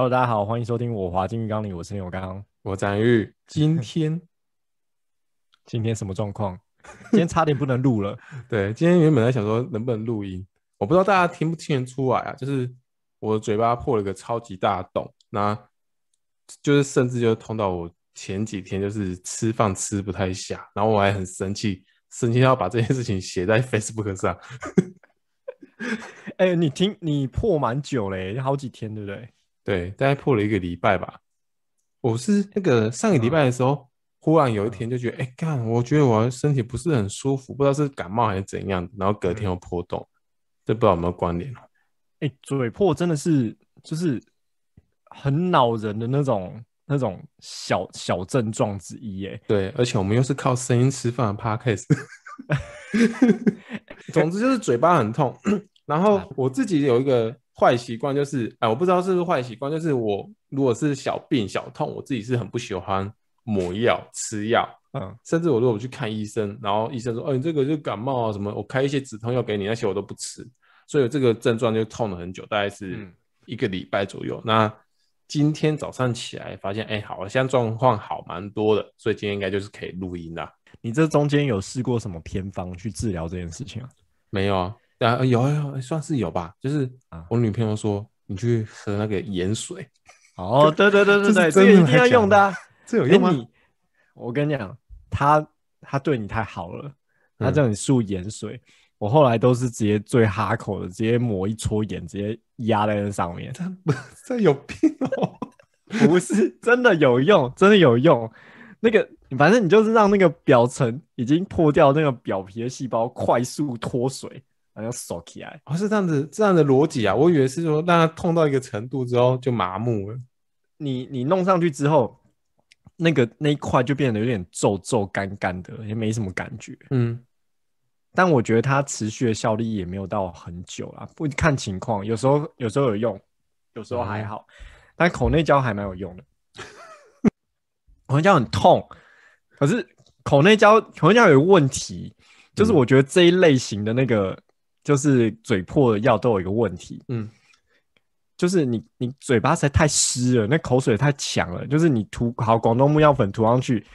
Hello，大家好，欢迎收听我滑进浴缸里，我是刘刚，我展玉。今天 今天什么状况？今天差点不能录了。对，今天原本在想说能不能录音，我不知道大家听不听得出来啊？就是我的嘴巴破了个超级大洞，那就是甚至就痛到我前几天就是吃饭吃不太下，然后我还很生气，生气要把这件事情写在 Facebook 上。哎、欸，你听你破蛮久嘞，好几天对不对？对，大概破了一个礼拜吧。我是那个上个礼拜的时候，嗯、忽然有一天就觉得，哎、嗯，干，我觉得我身体不是很舒服，不知道是感冒还是怎样，然后隔天又破洞，嗯、这不知道有没有关联？哎，嘴破真的是就是很恼人的那种那种小小症状之一，哎，对，而且我们又是靠声音吃饭的 Podcast，总之就是嘴巴很痛，然后我自己有一个。坏习惯就是，哎，我不知道是不是坏习惯，就是我如果是小病小痛，我自己是很不喜欢抹药吃药，嗯，甚至我如果去看医生，然后医生说，哦，你这个就感冒啊什么，我开一些止痛药给你，那些我都不吃，所以这个症状就痛了很久，大概是一个礼拜左右。嗯、那今天早上起来发现，哎，好了，现在状况好蛮多的，所以今天应该就是可以录音了。你这中间有试过什么偏方去治疗这件事情啊？没有啊。啊，有有，算是有吧。就是我女朋友说，你去喝那个盐水。哦，对对对 对对，这个一定要用的啊。这有用吗？我跟你讲，他他对你太好了，他叫你漱盐水。我后来都是直接最哈口的，直接抹一撮盐，直接压在那上面。这这有病哦？不是，真的有用，真的有用。那个，反正你就是让那个表层已经破掉那个表皮的细胞快速脱水。要锁起来，哦，是这样子，这样的逻辑啊！我以为是说让它痛到一个程度之后就麻木了。你你弄上去之后，那个那一块就变得有点皱皱干干的，也没什么感觉。嗯，但我觉得它持续的效力也没有到很久啊，不看情况，有时候有时候有用，有时候还好。嗯、但口内胶还蛮有用的。口内胶很痛，可是口内胶口内胶有个问题，就是我觉得这一类型的那个。就是嘴破的药都有一个问题，嗯，就是你你嘴巴实在太湿了，那口水太强了，就是你涂好广东木药粉涂上去，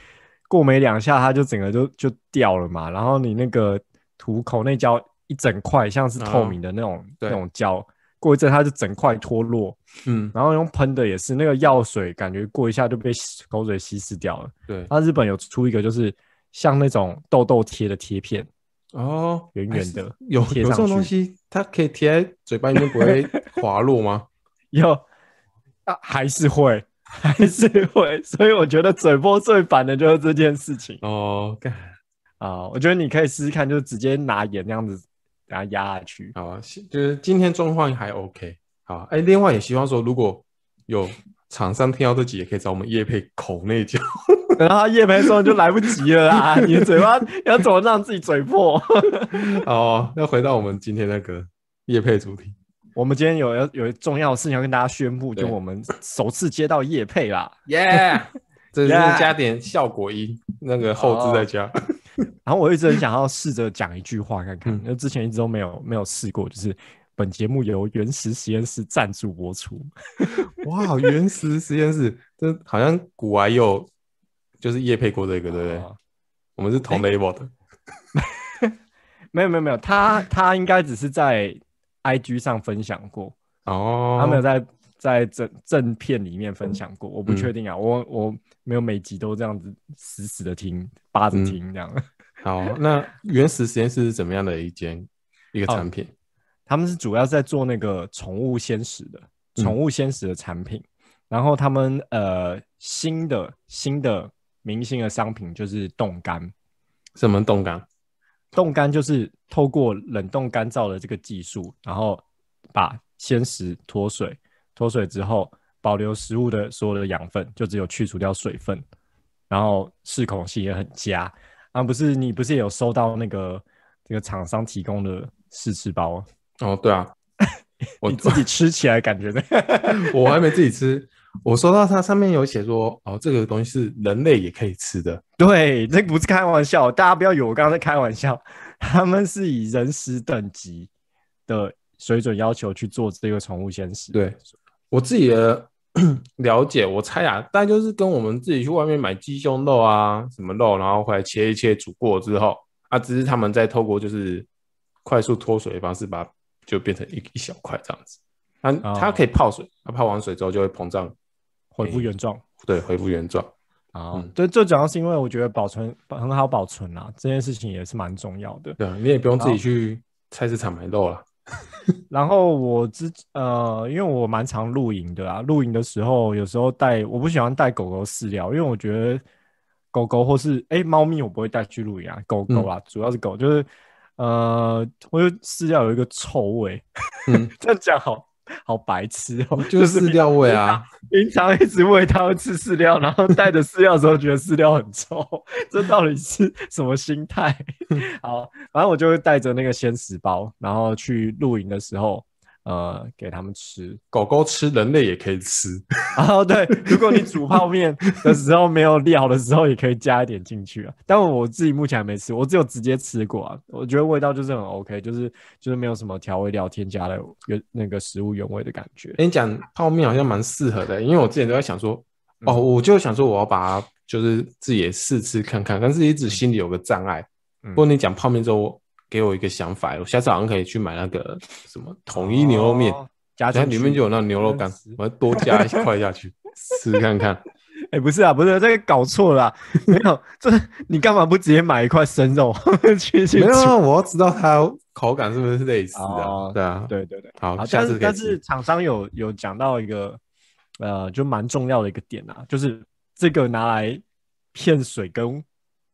过没两下它就整个就就掉了嘛。然后你那个涂口内胶一整块像是透明的那种、哦、那种胶，过一阵它就整块脱落，嗯，然后用喷的也是那个药水，感觉过一下就被口水稀释掉了。对，那日本有出一个就是像那种痘痘贴的贴片。哦，圆圆的，有有这种东西，它可以贴在嘴巴里面不会 滑落吗？有啊，还是会，还是会，所以我觉得嘴破最烦的就是这件事情。哦，啊，我觉得你可以试试看，就直接拿盐那样子给它压下去。好啊，就是今天状况还 OK。好，哎，另外也希望说，如果有厂商听到这集，也可以找我们叶配口内胶。等到他业配的时候就来不及了啊！你的嘴巴要怎么让自己嘴破？哦，要回到我们今天那个叶配主题。我们今天有要有重要的事情要跟大家宣布，就我们首次接到叶配啦！耶！Yeah! 这是加点效果音，那个后置再加。然后我一直很想要试着讲一句话看看，因为、嗯、之前一直都没有没有试过，就是本节目由原石实验室赞助播出。哇，原石实验室，这好像古玩有。就是叶配过这个，对不对？哦、我们是同 level 的。没有没有没有，他他应该只是在 IG 上分享过哦，他没有在在正正片里面分享过，我不确定啊，嗯、我我没有每集都这样子死死的听，扒着听这样。嗯、好，那原石实验室是怎么样的一间一个产品？哦、他们是主要在做那个宠物鲜食的，宠物鲜食的产品。嗯、然后他们呃新的新的。明星的商品就是冻干，什么冻干？冻干就是透过冷冻干燥的这个技术，然后把鲜食脱水，脱水之后保留食物的所有的养分，就只有去除掉水分，然后适口性也很佳。啊，不是你不是也有收到那个这个厂商提供的试吃包？哦，对啊，我自己吃起来感觉的，我还没自己吃。我收到它上面有写说，哦，这个东西是人类也可以吃的。对，这不是开玩笑，大家不要以为我刚刚在开玩笑，他们是以人食等级的水准要求去做这个宠物鲜食。对，我自己的 了解，我猜啊，大概就是跟我们自己去外面买鸡胸肉啊，什么肉，然后回来切一切，煮过之后啊，只是他们在透过就是快速脱水的方式，把它就变成一一小块这样子。它、哦、它可以泡水，它泡完水之后就会膨胀，恢复原状、欸。对，恢复原状。啊、嗯，对，最主要是因为我觉得保存很好保存啊，这件事情也是蛮重要的。对，你也不用自己去菜市场买肉了。然后我之呃，因为我蛮常露营的啊，露营的时候有时候带，我不喜欢带狗狗饲料，因为我觉得狗狗或是哎猫咪我不会带去露营啊，狗狗啊、嗯，主要是狗，就是呃，我就饲料有一个臭味，嗯，这样讲好。好白痴哦、喔，就是饲料味啊！平常一直喂它吃饲料，然后带着饲料的时候觉得饲料很臭，这到底是什么心态？好，反正我就会带着那个鲜食包，然后去露营的时候。呃，给他们吃，狗狗吃，人类也可以吃。然后对，如果你煮泡面的时候没有料的时候，也可以加一点进去啊。但我自己目前还没吃，我只有直接吃过啊。我觉得味道就是很 OK，就是就是没有什么调味料添加的原那个食物原味的感觉。跟你讲泡面好像蛮适合的，因为我之前都在想说，哦，我就想说我要把它就是自己也试吃看看，但是一直心里有个障碍。不过你讲泡面之后。给我一个想法，我下次好像可以去买那个什么统一牛肉面，加、里面就有那牛肉干，我要多加一块下去 试看看。哎、欸，不是啊，不是这个搞错了，没有，这你干嘛不直接买一块生肉去去？没有啊，我要知道它口感是不是类似的、哦。对啊，对对对，好，下次。但是厂商有有讲到一个呃，就蛮重要的一个点啊，就是这个拿来骗水跟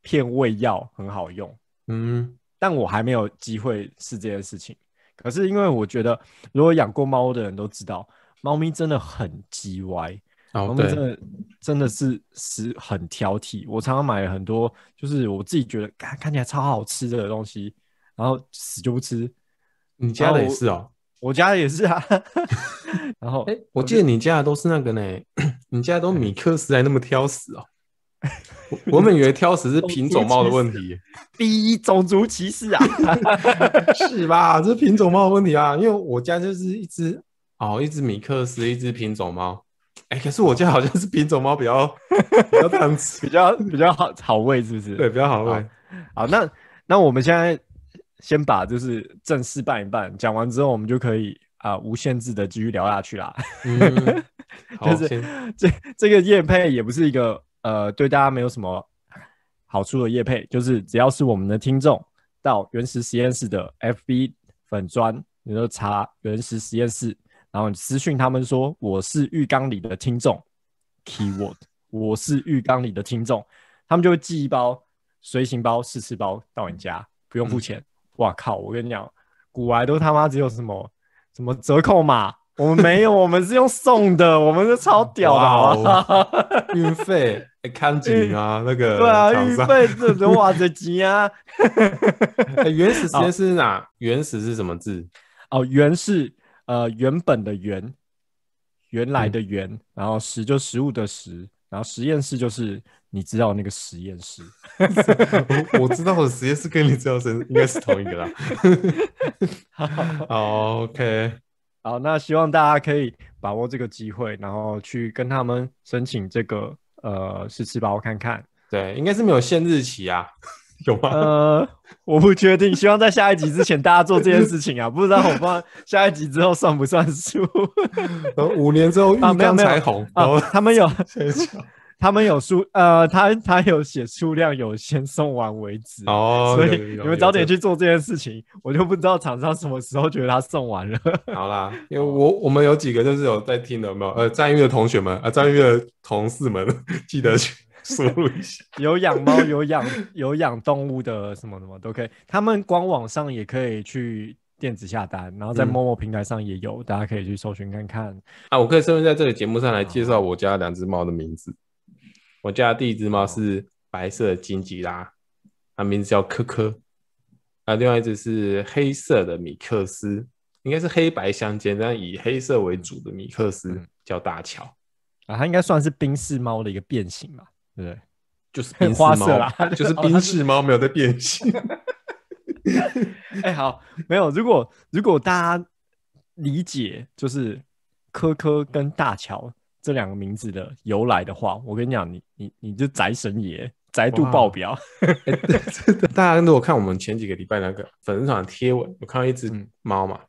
骗胃药很好用。嗯。但我还没有机会试这件事情。可是因为我觉得，如果养过猫的人都知道，猫咪真的很叽歪，猫、哦、咪真的真的是是很挑剔。我常常买了很多，就是我自己觉得看看起来超好吃的东西，然后死就不吃。你家的也是哦？我，家的也是啊。然后，哎、欸，我记得你家的都是那个呢，你家都米克斯还那么挑食哦。我们以为挑食是品种猫的问题，第一种族歧视啊，是吧？这是品种猫的问题啊，因为我家就是一只哦，一只米克斯，一只品种猫。哎、欸，可是我家好像是品种猫比较 比较贪吃，比较比较好好喂，是不是？对，比较好喂。好，那那我们现在先把就是正式办一办，讲完之后，我们就可以啊、呃、无限制的继续聊下去啦。嗯、就是这这个叶配也不是一个。呃，对大家没有什么好处的业配，就是只要是我们的听众到原始实验室的 FB 粉砖，你就查原始实验室，然后你私讯他们说我是浴缸里的听众，keyword 我是浴缸里的听众，他们就会寄一包随行包试吃包到你家，不用付钱。嗯、哇靠！我跟你讲，古来都他妈只有什么什么折扣码。我们没有，我们是用送的，我们是超屌的，好不好？运费看景啊，那个对啊，预备这这哇这急啊！原始实验室是哪？原始是什么字？哦，原是呃原本的原，原来的原，嗯、然后实就食物的实，然后实验室就是你知道那个实验室。我知道的实验室跟你知道是应该是同一个啦。好，OK。好，那希望大家可以把握这个机会，然后去跟他们申请这个呃试吃包看看。对，应该是没有限日期啊，有吗？呃，我不确定，希望在下一集之前大家做这件事情啊，不知道我不知道下一集之后算不算数？五年之后浴缸才红啊，他们有。他们有数，呃，他他有写数量有限，送完为止哦，所以你们早点去做这件事情，我就不知道厂商什么时候觉得他送完了。好啦，因为我我们有几个就是有在听的，有没有？呃，战玉的同学们，呃，战玉的同事们，记得去输入一下。有养猫、有养有养动物的什么什么都可以，他们官网上也可以去电子下单，然后在 Momo 平台上也有，嗯，大家可以去搜寻看看。啊，我可以顺便在这个节目上来介绍我家两只猫的名字。我家的第一只猫是白色的金吉拉，它名字叫科科。啊，另外一只是黑色的米克斯，应该是黑白相间，但以黑色为主的米克斯叫大乔。啊，它应该算是冰室猫的一个变形吧？对不对？就是 冰花色啦，就是冰室猫没有在变形。哎、欸，好，没有。如果如果大家理解，就是科科跟大乔。这两个名字的由来的话，我跟你讲，你你你就宅神爷，宅度爆表。欸、大家如果看我们前几个礼拜那个粉丝团的贴文，我看到一只猫嘛，嗯、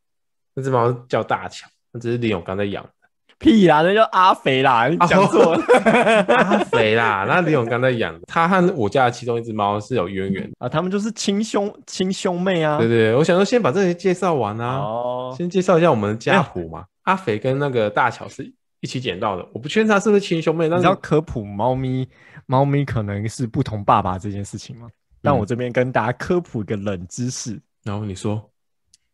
那只猫叫大乔，那只是李永刚在养的。屁啦，那叫阿肥啦，你讲错了，阿肥啦，那李永刚在养的，他和我家的其中一只猫是有渊源 啊，他们就是亲兄亲兄妹啊。对对对，我想说先把这些介绍完啊，哦，先介绍一下我们的家谱嘛。阿肥跟那个大乔是一起捡到的，我不确定他是不是亲兄妹。但是你知道科普猫咪，猫咪可能是不同爸爸这件事情吗？但我这边跟大家科普一个冷知识。然后你说，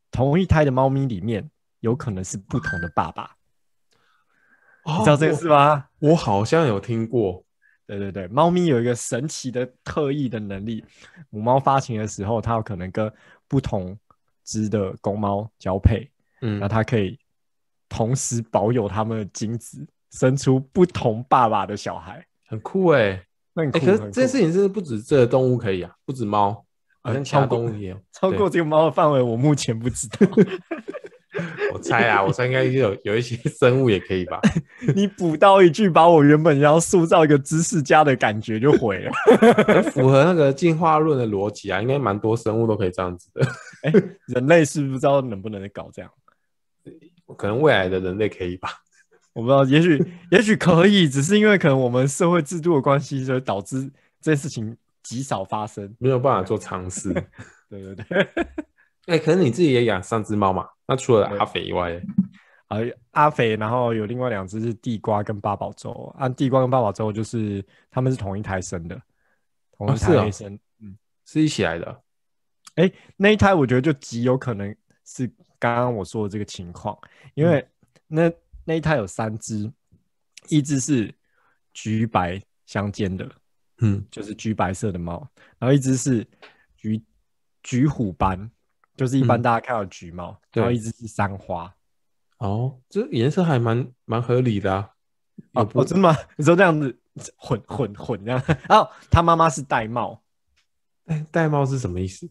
同一胎的猫咪里面有可能是不同的爸爸。你知道这个事吗？我，我好像有听过。对对对，猫咪有一个神奇的特异的能力，母猫发情的时候，它有可能跟不同只的公猫交配，嗯，那它可以同时保有它们的精子，生出不同爸爸的小孩，很酷哎、欸。那你、欸、可是这件事情是不是不止这个动物可以啊？不止猫，好像其他动物也有。超过这个猫的范围，我目前不知道。我猜啊，我猜应该有有一些生物也可以吧。你补刀一句，把我原本要塑造一个知识家的感觉就毁了。符合那个进化论的逻辑啊，应该蛮多生物都可以这样子的。哎、欸，人类是不知道能不能搞这样？可能未来的人类可以吧？我不知道，也许也许可以，只是因为可能我们社会制度的关系，所以导致这件事情极少发生，没有办法做尝试。对对对。哎、欸，可能你自己也养三只猫嘛？那除了阿肥以外，啊，阿肥，然后有另外两只是地瓜跟八宝粥。按、啊、地瓜跟八宝粥就是他们是同一胎生的，同一胎生，哦哦、嗯，是一起来的。哎、欸，那一胎我觉得就极有可能是刚刚我说的这个情况，因为那、嗯、那一胎有三只，一只是橘白相间的，嗯，就是橘白色的猫，然后一只是橘橘虎斑。就是一般大家看到橘猫，嗯、然后一只是三花，哦，这颜色还蛮蛮合理的啊！哦，哦，真的吗？你说这样子混混混这样，然 后他妈妈是玳瑁，哎，玳瑁是什么意思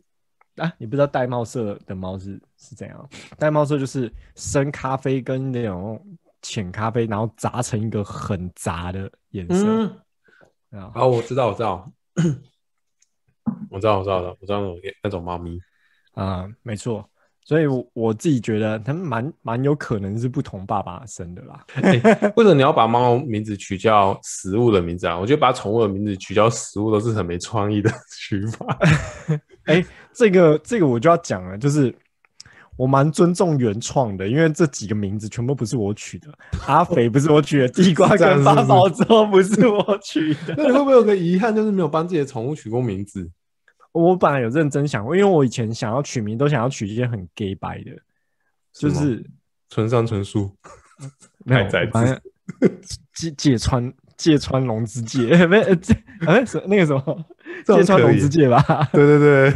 啊？你不知道玳瑁色的猫是是怎样？玳瑁色就是深咖啡跟那种浅咖啡，然后杂成一个很杂的颜色。嗯，啊、哦，我知道，我知道，我知道，我知道，我知道那种那种猫咪。啊、嗯，没错，所以我，我我自己觉得他们蛮蛮有可能是不同爸爸生的啦。欸、为什么你要把猫名字取叫食物的名字啊？我觉得把宠物的名字取叫食物都是很没创意的 取法。哎、欸，这个这个我就要讲了，就是我蛮尊重原创的，因为这几个名字全部不是我取的。阿肥不是我取的，地瓜跟八宝粥不是我取的。那你会不会有个遗憾，就是没有帮自己的宠物取过名字？我本来有认真想过，因为我以前想要取名，都想要取一些很 gay 白的，就是村上春树，没有，反正芥芥川芥川龙之介，没呃，哎，那个什么芥川龙之介吧？对对对，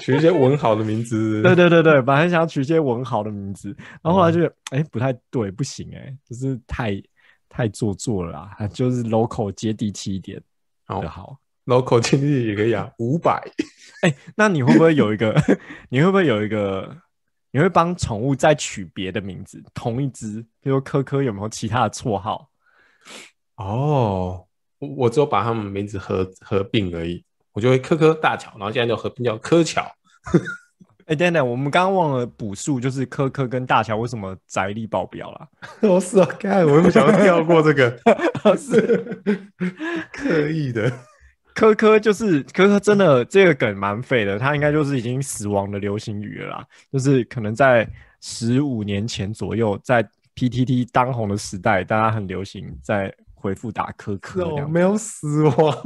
取一些文豪的名字。对对对对，本来想要取一些文豪的名字，然后后来就哎、嗯欸、不太对，不行哎、欸，就是太太做作了啦，就是 local 接地气一点好就好。Local 经济也可以啊，五百。哎，那你会不会有一个？你会不会有一个？你会帮宠物再取别的名字？同一只，比如说科科，有没有其他的绰号？哦，我只有把他们名字合合并而已。我就会科科大乔，然后现在就合并叫科乔。哎，等等，我们刚刚忘了补述，就是科科跟大乔为什么宅力爆表了？我是啊，看我又不想要跳过这个，是刻意的。科科就是科科，真的这个梗蛮废的，它应该就是已经死亡的流行语了啦。就是可能在十五年前左右，在 PTT 当红的时代，大家很流行在回复打科科。哦，没有死亡，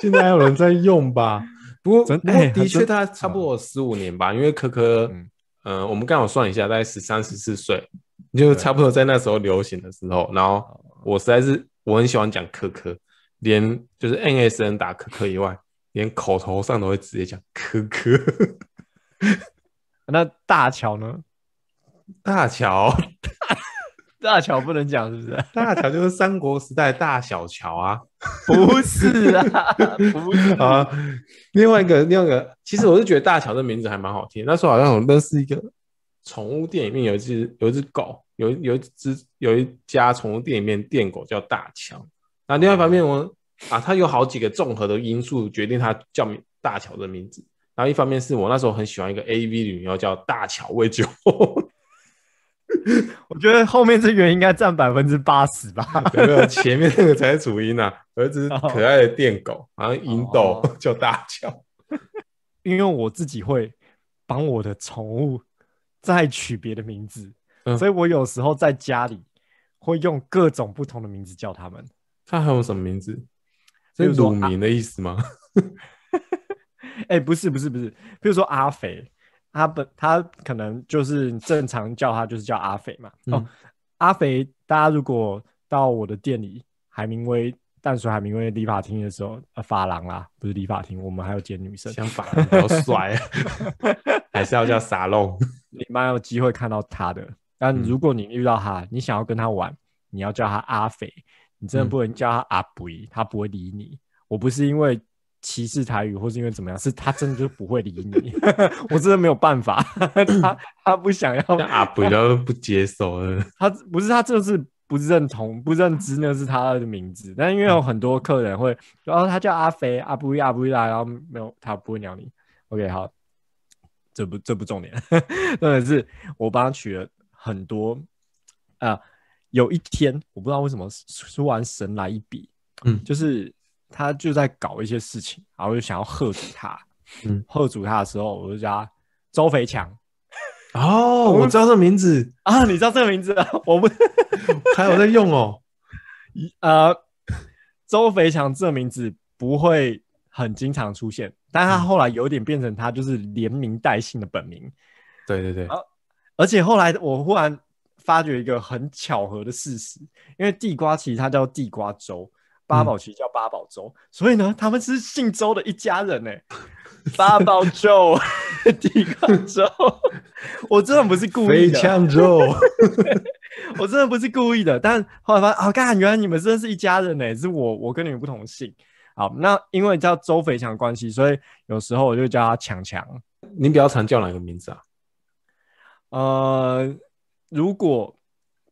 现在还有人在用吧？不过，不过的确，它差不多十五年吧。因为科科，嗯、呃，我们刚好算一下，大概十三十四岁，就差不多在那时候流行的时候。然后我实在是我很喜欢讲科科。连就是 NSN 打科科以外，连口头上都会直接讲科科。那大乔呢？大乔，大乔不能讲是不是？大乔就是三国时代大小乔啊？不是啊，不是 啊。另外一个，另外一个，其实我是觉得大乔的名字还蛮好听。那时候好像我认识一个宠物店里面有一只有一只狗，有有一只有一家宠物店里面店狗叫大乔。那另外一方面我啊，它有好几个综合的因素决定它叫名大乔的名字。然后一方面是我那时候很喜欢一个 AV 女优叫大乔未久。我觉得后面这个应该占百分之八十吧，没有前面那个才是主因啊。儿子可爱的电狗，好像银斗 叫大乔，因为我自己会帮我的宠物再取别的名字，嗯，所以我有时候在家里会用各种不同的名字叫他们。它还有什么名字？是乳名的意思吗？哎、欸，不是，不是，不是。比如说阿肥。他本他可能就是正常叫他就是叫阿肥嘛。嗯、哦，阿肥，大家如果到我的店里海明威淡水海明威理发厅的时候，呃，发廊啦，不是理发厅，我们还有剪女生，想发廊比较帅，还是要叫沙龙。你蛮有机会看到他的，但如果你遇到他，嗯、你想要跟他玩，你要叫他阿肥，你真的不能叫他阿肥，他不会理你。我不是因为。歧视台语，或是因为怎么样？是他真的就不会理你，我真的没有办法。他他不想要，阿伯都不接受了。他不是他就是不认同、不认知，那是他的名字。但因为有很多客人会，然后他叫阿肥、阿布阿布啦，然后没有他不会鸟你。OK，好，这不这不重点，重点是我帮他取了很多啊、呃。有一天我不知道为什么突然神来一笔，嗯，就是。他就在搞一些事情，然后我就想要喝阻他。嗯，喝阻他的时候，我就叫他周肥强。哦，我知道这名字啊，你知道这个名字啊？我不 还有在用哦。呃，周肥强这名字不会很经常出现，但他后来有点变成他就是连名带姓的本名。对对对。而且后来我忽然发觉一个很巧合的事实，因为地瓜其实它叫地瓜粥。八宝其实叫八宝粥，所以呢，他们是姓周的一家人呢。八宝粥、地瓜粥，我真的不是故意的。肥强粥，我真的不是故意的。但后来发现，啊，干，原来你们真的是一家人呢。是我，我跟你们不同姓。好，那因为叫周肥强关系，所以有时候我就叫他强强。你比较常叫哪个名字啊？呃，如果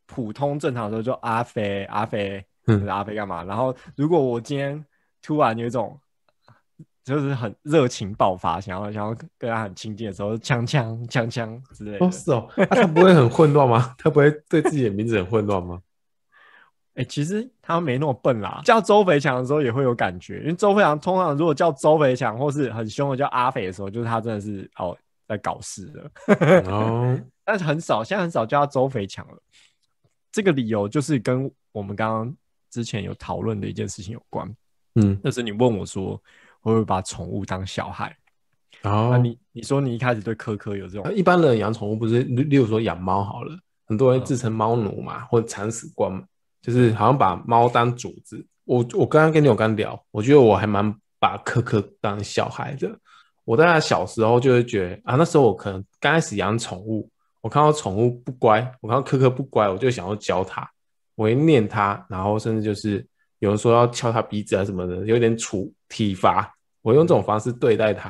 普通正常的时候，就阿飞，阿肥。嗯，阿飞干嘛？然后，如果我今天突然有一种就是很热情爆发，想要想要跟他很亲近的时候，锵锵锵锵之类的。哦，是哦，啊、他不会很混乱吗？他不会对自己的名字很混乱吗？哎、欸，其实他没那么笨啦。叫周肥强的时候也会有感觉，因为周肥强通常如果叫周肥强，或是很凶的叫阿肥的时候，就是他真的是哦在搞事的。哦，但是很少，现在很少叫他周肥强了。这个理由就是跟我们刚刚。之前有讨论的一件事情有关，嗯，那是你问我说会不会把宠物当小孩？哦，那你你说你一开始对科科有这种，一般人养宠物不是，例如说养猫好了，很多人自称猫奴嘛，嗯、或者铲屎官嘛，就是好像把猫当主子。我我刚刚跟你有刚聊，我觉得我还蛮把科科当小孩的。我在他小时候就会觉得啊，那时候我可能刚开始养宠物，我看到宠物不乖，我看到柯柯不乖，我就想要教它。我会念他，然后甚至就是有人说要敲他鼻子啊什么的，有点处体罚。我用这种方式对待他，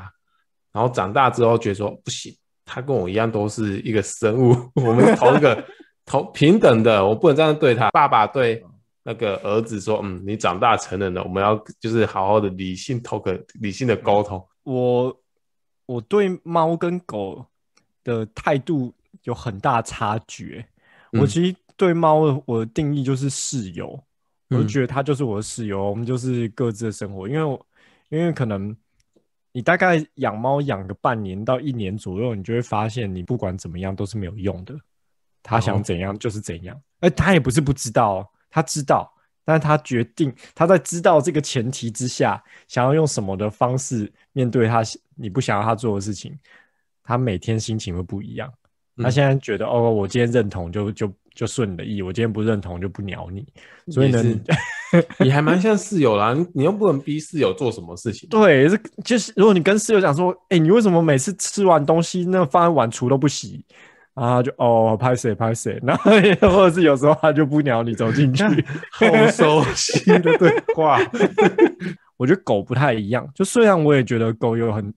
然后长大之后觉得说不行，他跟我一样都是一个生物，我们同一个同平等的，我不能这样对他。爸爸对那个儿子说：“嗯，你长大成人了，我们要就是好好的理性 talk，理性的沟通。”我我对猫跟狗的态度有很大差距。我其实。对猫，我的定义就是室友，我就觉得它就是我的室友，嗯、我们就是各自的生活。因为，因为可能你大概养猫养个半年到一年左右，你就会发现，你不管怎么样都是没有用的。他想怎样就是怎样，哎、哦，他也不是不知道，他知道，但是他决定他在知道这个前提之下，想要用什么的方式面对他，你不想要他做的事情，他每天心情会不一样。他现在觉得，嗯、哦，我今天认同就就。就顺你的意，我今天不认同就不鸟你，所以呢，你 还蛮像室友啦，你又不能逼室友做什么事情。对，是就是如果你跟室友讲说，哎、欸，你为什么每次吃完东西那放在碗橱都不洗啊？就哦，拍谁拍谁，然后或者是有时候他就不鸟你走进去，好熟悉的对话。我觉得狗不太一样，就虽然我也觉得狗有很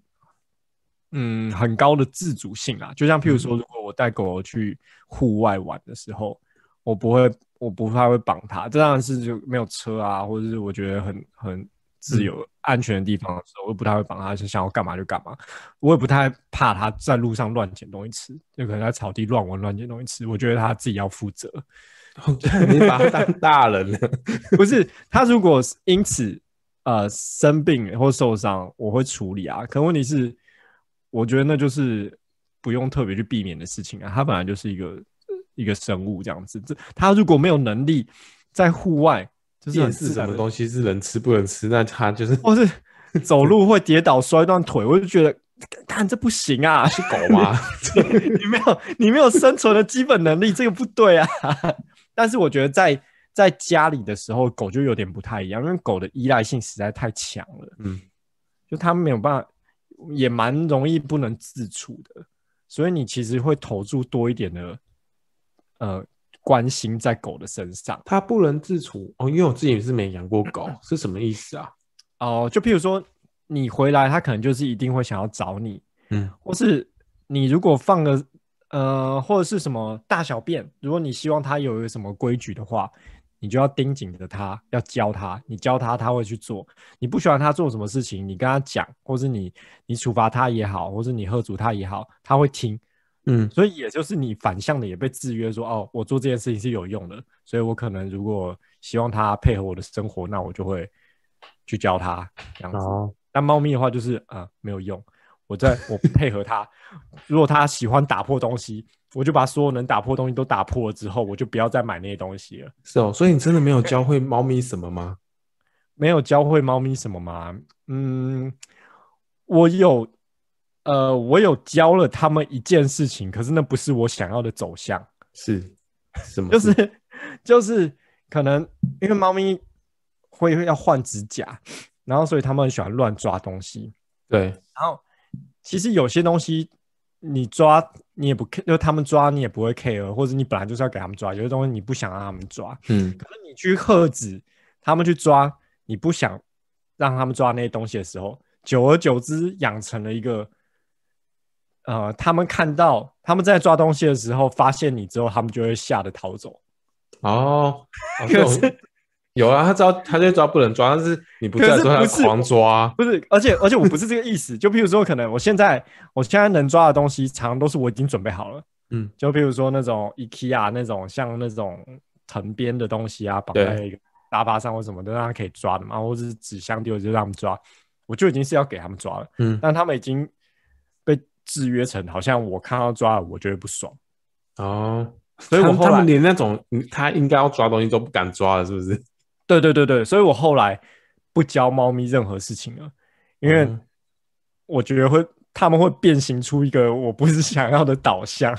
嗯很高的自主性啊。就像譬如说，如果我带狗狗去户外玩的时候，嗯、我不会，我不太会绑它。这当然是就没有车啊，或者是我觉得很很自由、安全的地方的时候，我不太会绑它，就想要干嘛就干嘛。我也不太怕它在路上乱捡东西吃，就可能在草地乱玩、乱捡东西吃。我觉得它自己要负责。你把它当大人了，不是？他如果因此呃生病或受伤，我会处理啊。可问题是，我觉得那就是不用特别去避免的事情啊。它本来就是一个一个生物这样子，这它如果没有能力在户外，就是辨识什么东西是能吃不能吃，那它就是或是 走路会跌倒摔断腿，我就觉得，看这不行啊，是狗吗？你没有你没有生存的基本能力，这个不对啊。但是我觉得在在家里的时候，狗就有点不太一样，因为狗的依赖性实在太强了。嗯，就它没有办法，也蛮容易不能自处的。所以你其实会投注多一点的呃关心在狗的身上。它不能自处哦，因为我自己是没养过狗，是什么意思啊？哦，就譬如说你回来，它可能就是一定会想要找你，嗯，或是你如果放个。呃，或者是什么大小便，如果你希望它有一个什么规矩的话，你就要盯紧着他，要教他。你教他，他会去做。你不喜欢他做什么事情，你跟他讲，或是你你处罚他也好，或是你喝阻他也好，他会听。嗯，所以也就是你反向的也被制约说，哦，我做这件事情是有用的，所以我可能如果希望他配合我的生活，那我就会去教他这样子。哦，但猫咪的话就是啊，呃，没有用。我在我配合他，如果他喜欢打破东西，我就把所有能打破东西都打破了之后，我就不要再买那些东西了。是哦，所以你真的没有教会猫咪什么吗？没有教会猫咪什么吗？嗯，我有，呃，我有教了他们一件事情，可是那不是我想要的走向。是什么？就是 就是可能因为猫咪会要换指甲，然后所以他们很喜欢乱抓东西。对，然后。其实有些东西你抓你也不 care，就他们抓你也不会 care，或者你本来就是要给他们抓。有些东西你不想让他们抓，嗯，可是你去喝止他们去抓，你不想让他们抓那些东西的时候，久而久之养成了一个，呃，他们看到他们在抓东西的时候发现你之后，他们就会吓得逃走。哦，可是。有啊，他知道他就抓不能抓，但是你不在的时候他狂抓，不是，而且而且我不是这个意思，就譬如说，可能我现在我现在能抓的东西，常常都是我已经准备好了，嗯，就譬如说那种 IKEA 那种像那种藤编的东西啊，绑在一个沙发上或什么的，让他可以抓的嘛，或者是纸箱丢就让他们抓，我就已经是要给他们抓了，嗯，但他们已经被制约成好像我看到抓了，我觉得不爽，哦，所以我后来他们连那种他应该要抓东西都不敢抓了，是不是？对对对对，所以我后来不教猫咪任何事情了，因为我觉得会他们会变形出一个我不是想要的导向。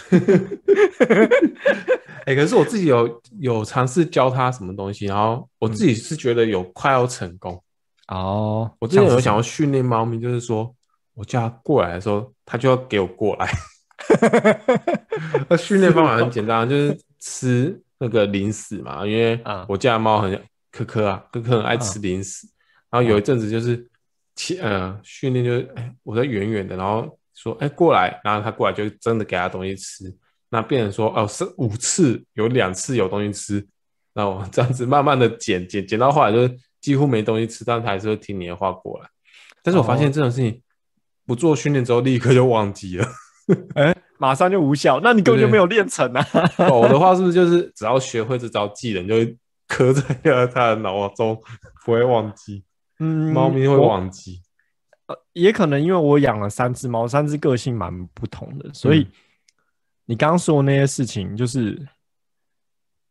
哎、欸，可是我自己有有尝试教它什么东西，然后我自己是觉得有快要成功哦。我之前有想要训练猫咪，就是说我叫它过来的时候，它就要给我过来。那训练方法很简单，就是吃那个零食嘛，因为我家的猫很。科科啊，科科很爱吃零食，嗯、然后有一阵子就是，呃，训练就是，哎，我在远远的，然后说，哎，过来，然后他过来就真的给他东西吃，那变成说，哦，是五次有两次有东西吃，然后这样子慢慢的减减减到后来就是几乎没东西吃，但他还是会听你的话过来。但是我发现这种事情不做训练之后立刻就忘记了，哎，马上就无效，那你根本就没有练成啊。狗的话是不是就是只要学会这招技能就会？刻在了他的脑中，不会忘记。嗯，猫咪会忘记。呃，也可能因为我养了三只猫，三只个性蛮不同的，所以、嗯、你刚刚说的那些事情，就是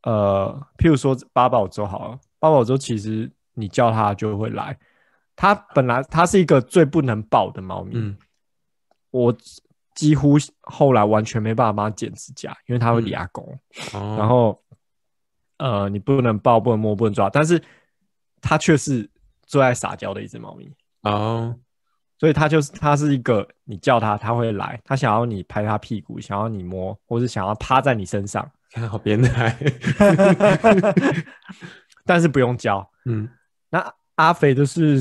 呃，譬如说八宝粥好了，八宝粥其实你叫它就会来。它本来它是一个最不能抱的猫咪，嗯、我几乎后来完全没办法帮它剪指甲，因为它会牙弓，然后。呃，你不能抱，不能摸，不能抓，但是它却是最爱撒娇的一只猫咪。哦，所以它就是它是一个，你叫它，它会来，它想要你拍它屁股，想要你摸，或是想要趴在你身上，看好变态，但是不用教，嗯，那阿肥就是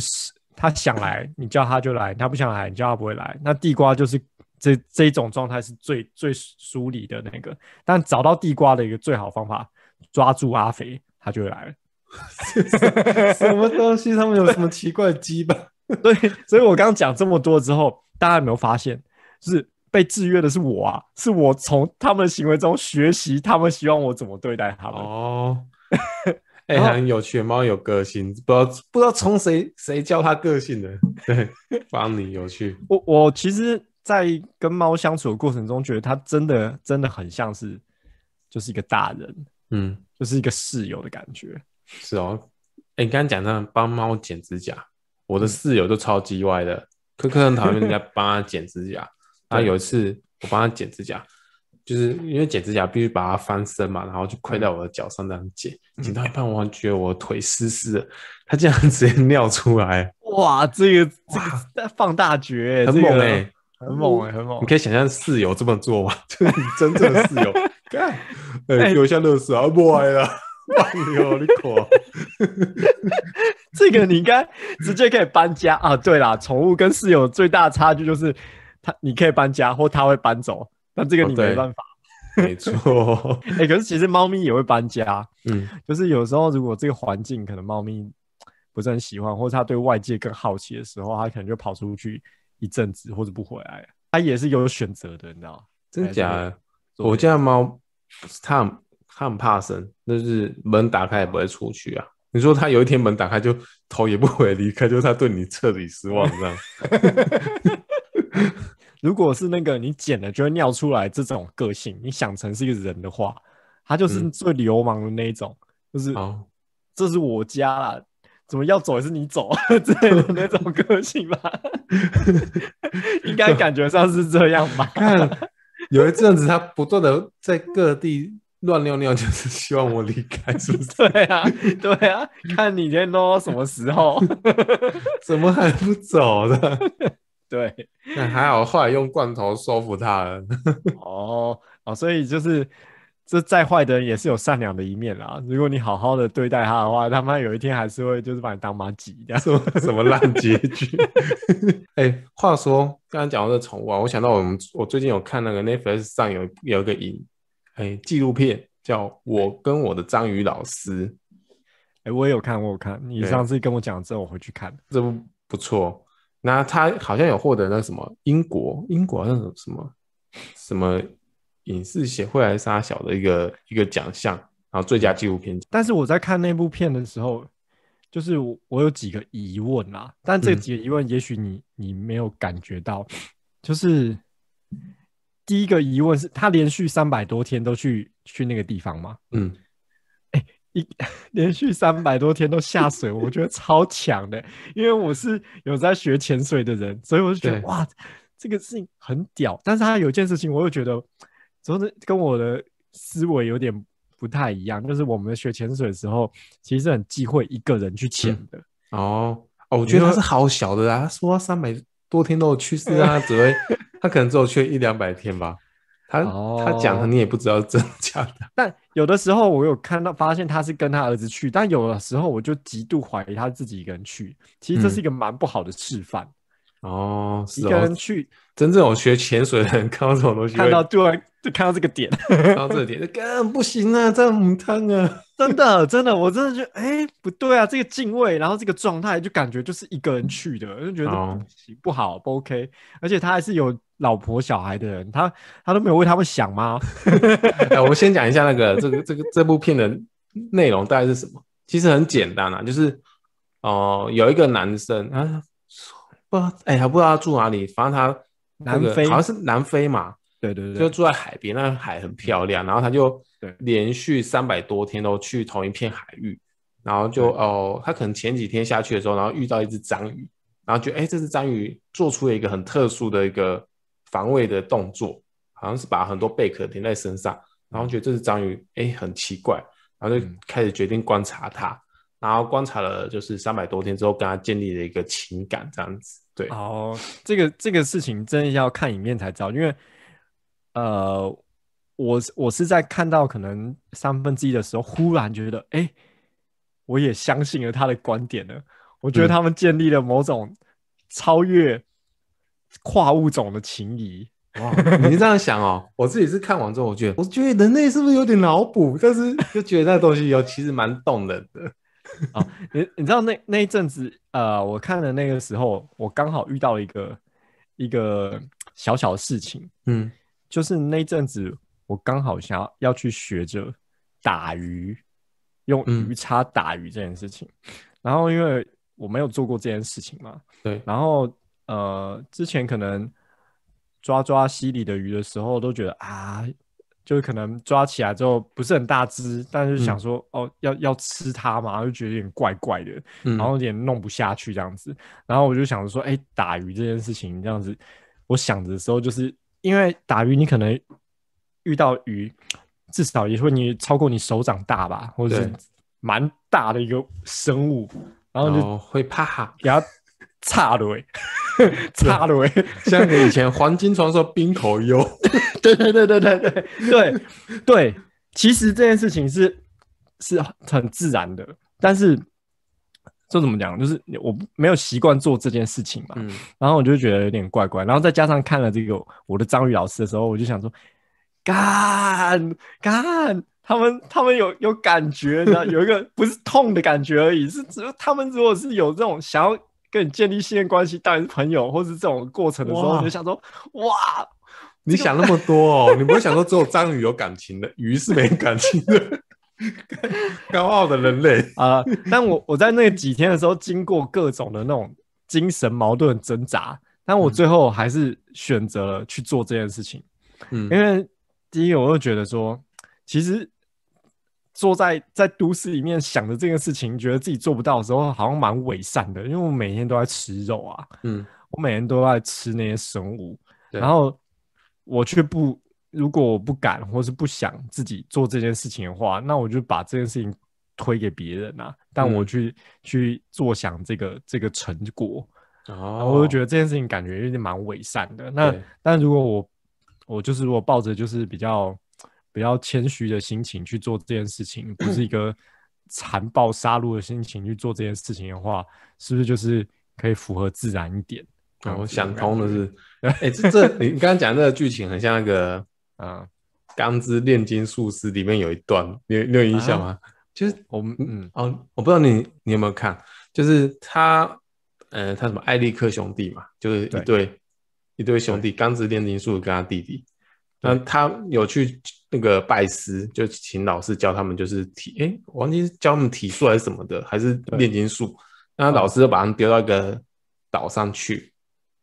他想来，你叫他就来，他不想来，你叫他不会来。那地瓜就是这这一种状态是最最疏离的那个。但找到地瓜的一个最好方法，抓住阿肥，他就会来了。什么东西？他们有什么奇怪的羁绊？对，所以我刚刚讲这么多之后，大家有没有发现，就是被制约的是我啊？是我从他们的行为中学习，他们希望我怎么对待他们。哦，哎、欸，很有趣，猫有个性，不知道不知道从谁谁教他个性的。对，帮你有趣。我我其实，在跟猫相处的过程中，觉得它真的真的很像是，就是一个大人，嗯，就是一个室友的感觉。是哦，哎、欸，你刚刚讲到帮猫剪指甲。我的室友都超级歪的，柯柯很讨厌人家帮他剪指甲。然后有一次我帮他剪指甲，就是因为剪指甲必须把它翻身嘛，然后就跪在我的脚上这样剪，剪到一半我觉得我腿湿湿的，他竟然 直接尿出来。哇，这个这个放大绝，很猛哎，很猛哎，很猛。你可以想象室友这么做吗？就是你真正的室友，看，哎，留下乐事啊，不歪了。哎呦，你狂！这个你应该直接可以搬家啊！对啦，宠物跟室友最大的差距就是，它你可以搬家，或它会搬走，但这个你没办法。哦、没错，哎、欸，可是其实猫咪也会搬家，嗯，就是有时候如果这个环境可能猫咪不是很喜欢，或者它对外界更好奇的时候，它可能就跑出去一阵子，或者不回来。它也是有选择的，你知道吗？真假的？我家猫它。他很怕生，就是门打开也不会出去啊。你说他有一天门打开就头也不回离开，就是他对你彻底失望这样。如果是那个你捡了就会尿出来这种个性，你想成是一个人的话，他就是最流氓的那一种，嗯、就是、哦、这是我家啦，怎么要走也是你走 之类的那种个性吧？应该感觉上是这样吧？有一阵子他不断的在各地。乱尿尿就是希望我离开，是不是？对啊，对啊，看你今天弄到什么时候，怎么还不走的？对，那还好，后来用罐头收服他了。哦哦，所以就是这再坏的人也是有善良的一面啦。如果你好好的对待他的话，他妈有一天还是会就是把你当麻吉，这样什么什么烂结局？哎、欸，话说刚刚讲到这宠物啊，我想到我们我最近有看那个 Netflix 上有有一个影。哎，纪录片叫《我跟我的章鱼老师》。哎，我也有看，我有看。你上次跟我讲之后，我回去看。这部不错。那他好像有获得那什么英国英国那种什么什么影视协会还是啥小的一个一个奖项，然后最佳纪录片。但是我在看那部片的时候，就是我，我有几个疑问啦。但这几个疑问，也许你、嗯、你没有感觉到，就是。第一个疑问是他连续三百多天都去去那个地方吗？嗯，一连续三百多天都下水，我觉得超强的，因为我是有在学潜水的人，所以我就觉得哇，这个事情很屌。但是他有一件事情，我又觉得，总之跟我的思维有点不太一样，就是我们学潜水的时候，其实是很忌讳一个人去潜的、嗯。哦哦，我觉得他是好小的啊，他说三百多天都有去世啊，只会。他可能只有去一两百天吧，他、哦、他讲的你也不知道真假的。但有的时候我有看到发现他是跟他儿子去，但有的时候我就极度怀疑他自己一个人去。其实这是一个蛮不好的示范、嗯、哦，一个人去。真正有学潜水的人看到这种东西，看到对，就看到这个点，看到这个点，就根本不行啊，这样母汤啊，真的真的，我真的觉得，哎、欸，不对啊，这个敬畏，然后这个状态，就感觉就是一个人去的，就觉得不行，不好，不 OK，而且他还是有老婆小孩的人，他他都没有为他们想吗？哎、我们先讲一下那个这个这个这部片的内容大概是什么？其实很简单啊，就是哦、呃，有一个男生啊，不知道，哎、欸，还不知道他住哪里，反正他。那个、南非好像是南非嘛，对对对，就住在海边，那海很漂亮。然后他就连续三百多天都去同一片海域，然后就哦，他可能前几天下去的时候，然后遇到一只章鱼，然后觉得哎，这只章鱼做出了一个很特殊的一个防卫的动作，好像是把很多贝壳粘在身上，然后觉得这只章鱼哎很奇怪，然后就开始决定观察它，然后观察了就是三百多天之后，跟他建立了一个情感这样子。对。哦，这个这个事情真的要看影片才知道，因为呃，我我是在看到可能三分之一的时候，忽然觉得，哎，我也相信了他的观点了。我觉得他们建立了某种超越跨物种的情谊，哇，你这样想哦，我自己是看完之后，我觉得，我觉得人类是不是有点脑补？但是就觉得那东西有其实蛮动人的。哦，你你知道那那一阵子，呃，我看的那个时候，我刚好遇到一个一个小小的事情，嗯，就是那一阵子我刚好想要要去学着打鱼，用鱼叉打鱼这件事情，嗯、然后因为我没有做过这件事情嘛，对，然后呃，之前可能。抓抓溪里的鱼的时候，都觉得啊，就是可能抓起来之后不是很大只，但是想说、嗯、哦，要要吃它嘛，就觉得有点怪怪的，嗯、然后有点弄不下去这样子。然后我就想着说，哎、欸，打鱼这件事情这样子，我想着的时候，就是因为打鱼，你可能遇到鱼，至少也会你超过你手掌大吧，或者是蛮大的一个生物，然后就、哦、会怕。给它插了差了喂，像你以前黄金传说冰口优，对对对对对对对。对，其实这件事情是是很自然的，但是这怎么讲？就是我没有习惯做这件事情嘛，嗯、然后我就觉得有点怪怪，然后再加上看了这个我的张宇老师的时候，我就想说，干干，他们他们有有感觉的，有一个不是痛的感觉而已，是只有他们如果是有这种想要。跟你建立信任关系，当然是朋友，或是这种过程的时候，我就想说：哇，你想那么多哦，你不会想说只有章鱼有感情的，鱼是没感情的，高傲的人类 啊！但我我在那几天的时候，经过各种的那种精神矛盾挣扎，但我最后还是选择了去做这件事情。嗯，因为第一个，我就觉得说，其实。坐在在都市里面想着这件事情，觉得自己做不到的时候，好像蛮伪善的。因为我每天都在吃肉啊，嗯，我每天都在吃那些生物，然后我却不，如果我不敢或是不想自己做这件事情的话，那我就把这件事情推给别人啊。但我去、嗯、去坐享这个这个成果，哦，我就觉得这件事情感觉有点蛮伪善的。那但如果我我就是如果抱着就是比较。比较谦虚的心情去做这件事情，不是一个残暴杀戮的心情去做这件事情的话，是不是就是可以符合自然一点？我想通的是，哎、欸，这这你刚刚讲这个剧情很像那个啊，《钢之炼金术师》里面有一段，你有你有印象吗？啊、就是我们嗯哦，我不知道你你有没有看，就是他呃，他什么艾利克兄弟嘛，就是一对对一对兄弟，钢之炼金术跟他弟弟。那他有去那个拜师，就请老师教他们，就是体，哎、欸，我忘记是教他们体术还是什么的，还是炼金术。对那老师就把他们丢到一个岛上去，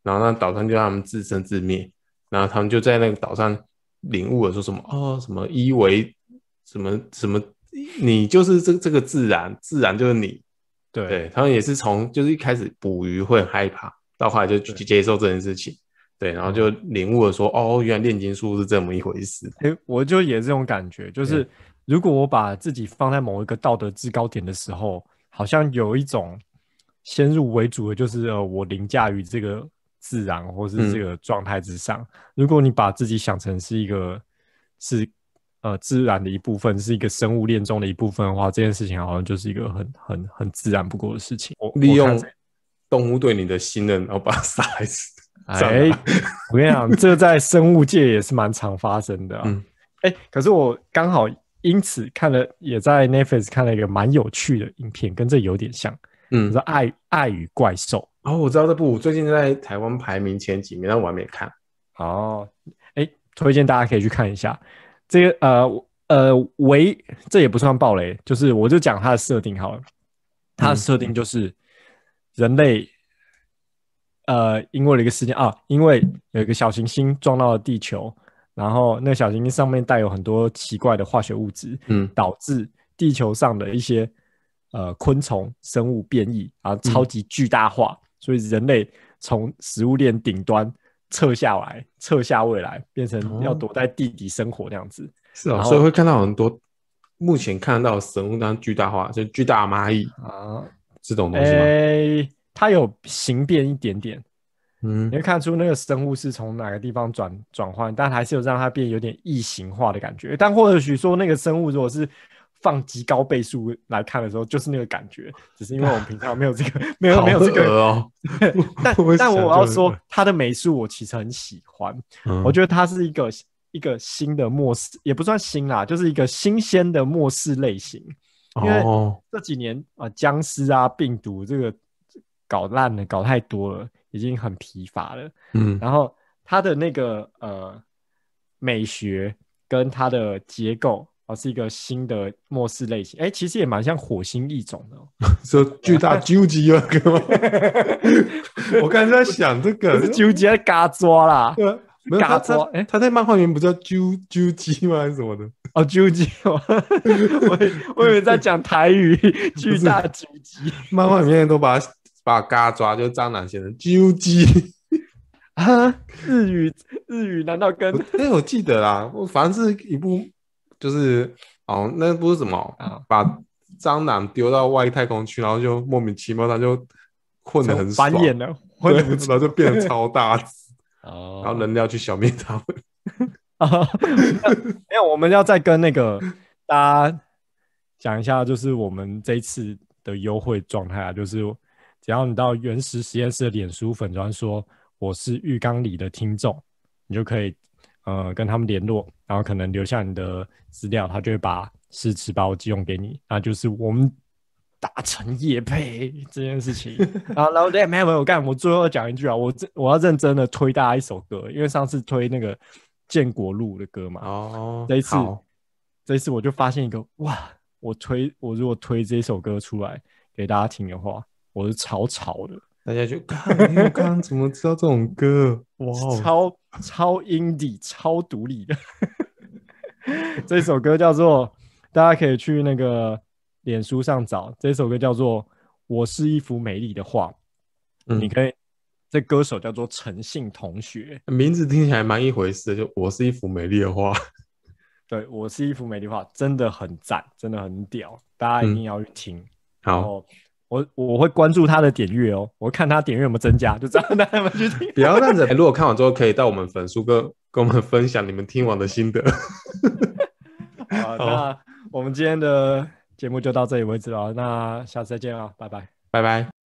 然后那岛上就让他们自生自灭，然后他们就在那个岛上领悟了，说什么哦，什么一为什么什么，你就是这这个自然，自然就是你。对，对他们也是从就是一开始捕鱼会很害怕，到后来就去接受这件事情。对，然后就领悟了说，嗯、哦，原来炼金术是这么一回事。哎，我就也这种感觉，就是如果我把自己放在某一个道德制高点的时候，好像有一种先入为主的，就是呃，我凌驾于这个自然或是这个状态之上。嗯、如果你把自己想成是一个是呃自然的一部分，是一个生物链中的一部分的话，这件事情好像就是一个很很很自然不过的事情。我利用动物对你的信任，然后把它杀害死。哎，我跟你讲，这在生物界也是蛮常发生的啊。哎、嗯欸，可是我刚好因此看了，也在 Netflix 看了一个蛮有趣的影片，跟这有点像。嗯，说爱爱与怪兽。哦，我知道这部，最近在台湾排名前几名，但我还没看。哦，哎、欸，推荐大家可以去看一下。这个呃呃，唯这也不算暴雷，就是我就讲它的设定好了。它的设定就是人类。呃，因为了一个事件啊，因为有一个小行星撞到了地球，然后那个小行星上面带有很多奇怪的化学物质，嗯，导致地球上的一些呃昆虫生物变异，然后超级巨大化，嗯、所以人类从食物链顶端撤下来，撤下未来，变成要躲在地底生活那样子。是啊、哦，所以会看到很多目前看到的生物当巨大化，就巨大蚂蚁啊这种东西吗？欸它有形变一点点，嗯，你会看出那个生物是从哪个地方转转换，但还是有让它变有点异形化的感觉。但或者许说那个生物如果是放极高倍数来看的时候，就是那个感觉。只是因为我们平常没有这个，没有没有这个哦。但 但我要说，他的美术我其实很喜欢。嗯、我觉得他是一个一个新的末世，也不算新啦，就是一个新鲜的末世类型。因为这几年啊，僵尸啊，病毒这个搞烂了，搞太多了，已经很疲乏了。嗯，然后他的那个呃美学跟它的结构。是一个新的末世类型，哎、欸，其实也蛮像火星异种的、喔，说巨大纠集啊，哥吗？我刚才在想这个纠集在嘎抓啦，嘎抓，哎，他在漫画里面不叫纠纠集吗？还是什么的？哦，纠集，我我以为在讲台语，巨大纠集，漫画里面都把把嘎抓，就是蟑螂写成纠集啊，日语日语难道跟？哎、欸，我记得啦，我反正是一部。就是哦，那不是什么，哦、把蟑螂丢到外太空去，然后就莫名其妙，它就混得很爽，繁衍了，对，然后就变得超大只，哦，然后人类要去消灭他们。哦，没有，我们要再跟那个大家讲一下，就是我们这一次的优惠状态啊，就是只要你到原始实验室的脸书粉砖说我是浴缸里的听众，你就可以。呃，跟他们联络，然后可能留下你的资料，他就会把试吃包寄用给你。那就是我们达成业配这件事情。然后，然后，对，没有没有，我干，我最后讲一句啊，我我要认真的推大家一首歌，因为上次推那个建国路的歌嘛。哦。这一次，这一次我就发现一个哇，我推我如果推这首歌出来给大家听的话，我是超潮的。大家就看，我刚刚怎么知道这种歌？哇，超超 indie，超独立的。这首歌叫做，大家可以去那个脸书上找。这首歌叫做《我是一幅美丽的画》，嗯，你可以。这歌手叫做陈信同学，名字听起来蛮一回事。就我是一幅美丽的画，对，我是一幅美丽画，真的很赞，真的很屌，大家一定要去听。嗯、好。我我会关注他的点阅哦，我看他点阅有没有增加，就这样带他们去听。不要这样子，如果看完之后可以到我们粉书跟跟我们分享你们听完的心得。好，那我们今天的节目就到这里为止了，那下次再见啊，拜拜，拜拜。